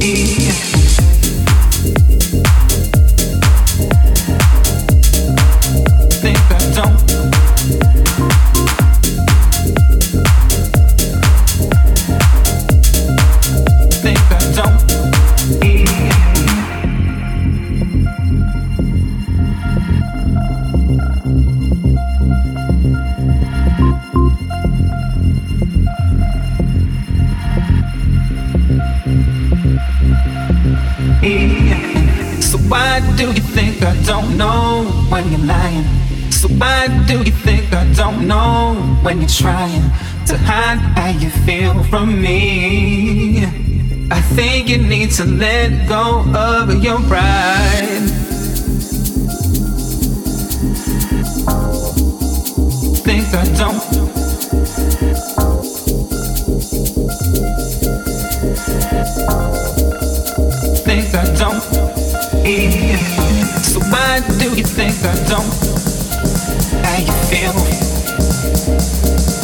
Mm-hmm. So why do you think I don't know when you're lying? So why do you think I don't know when you're trying to hide how you feel from me? I think you need to let go of your pride. Think I don't. Don't. So why do you think I don't? How you feel?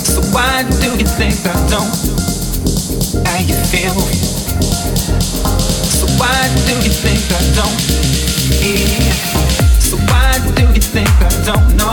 So why do you think I don't? How you feel? So why do you think I don't? So why do you think I don't know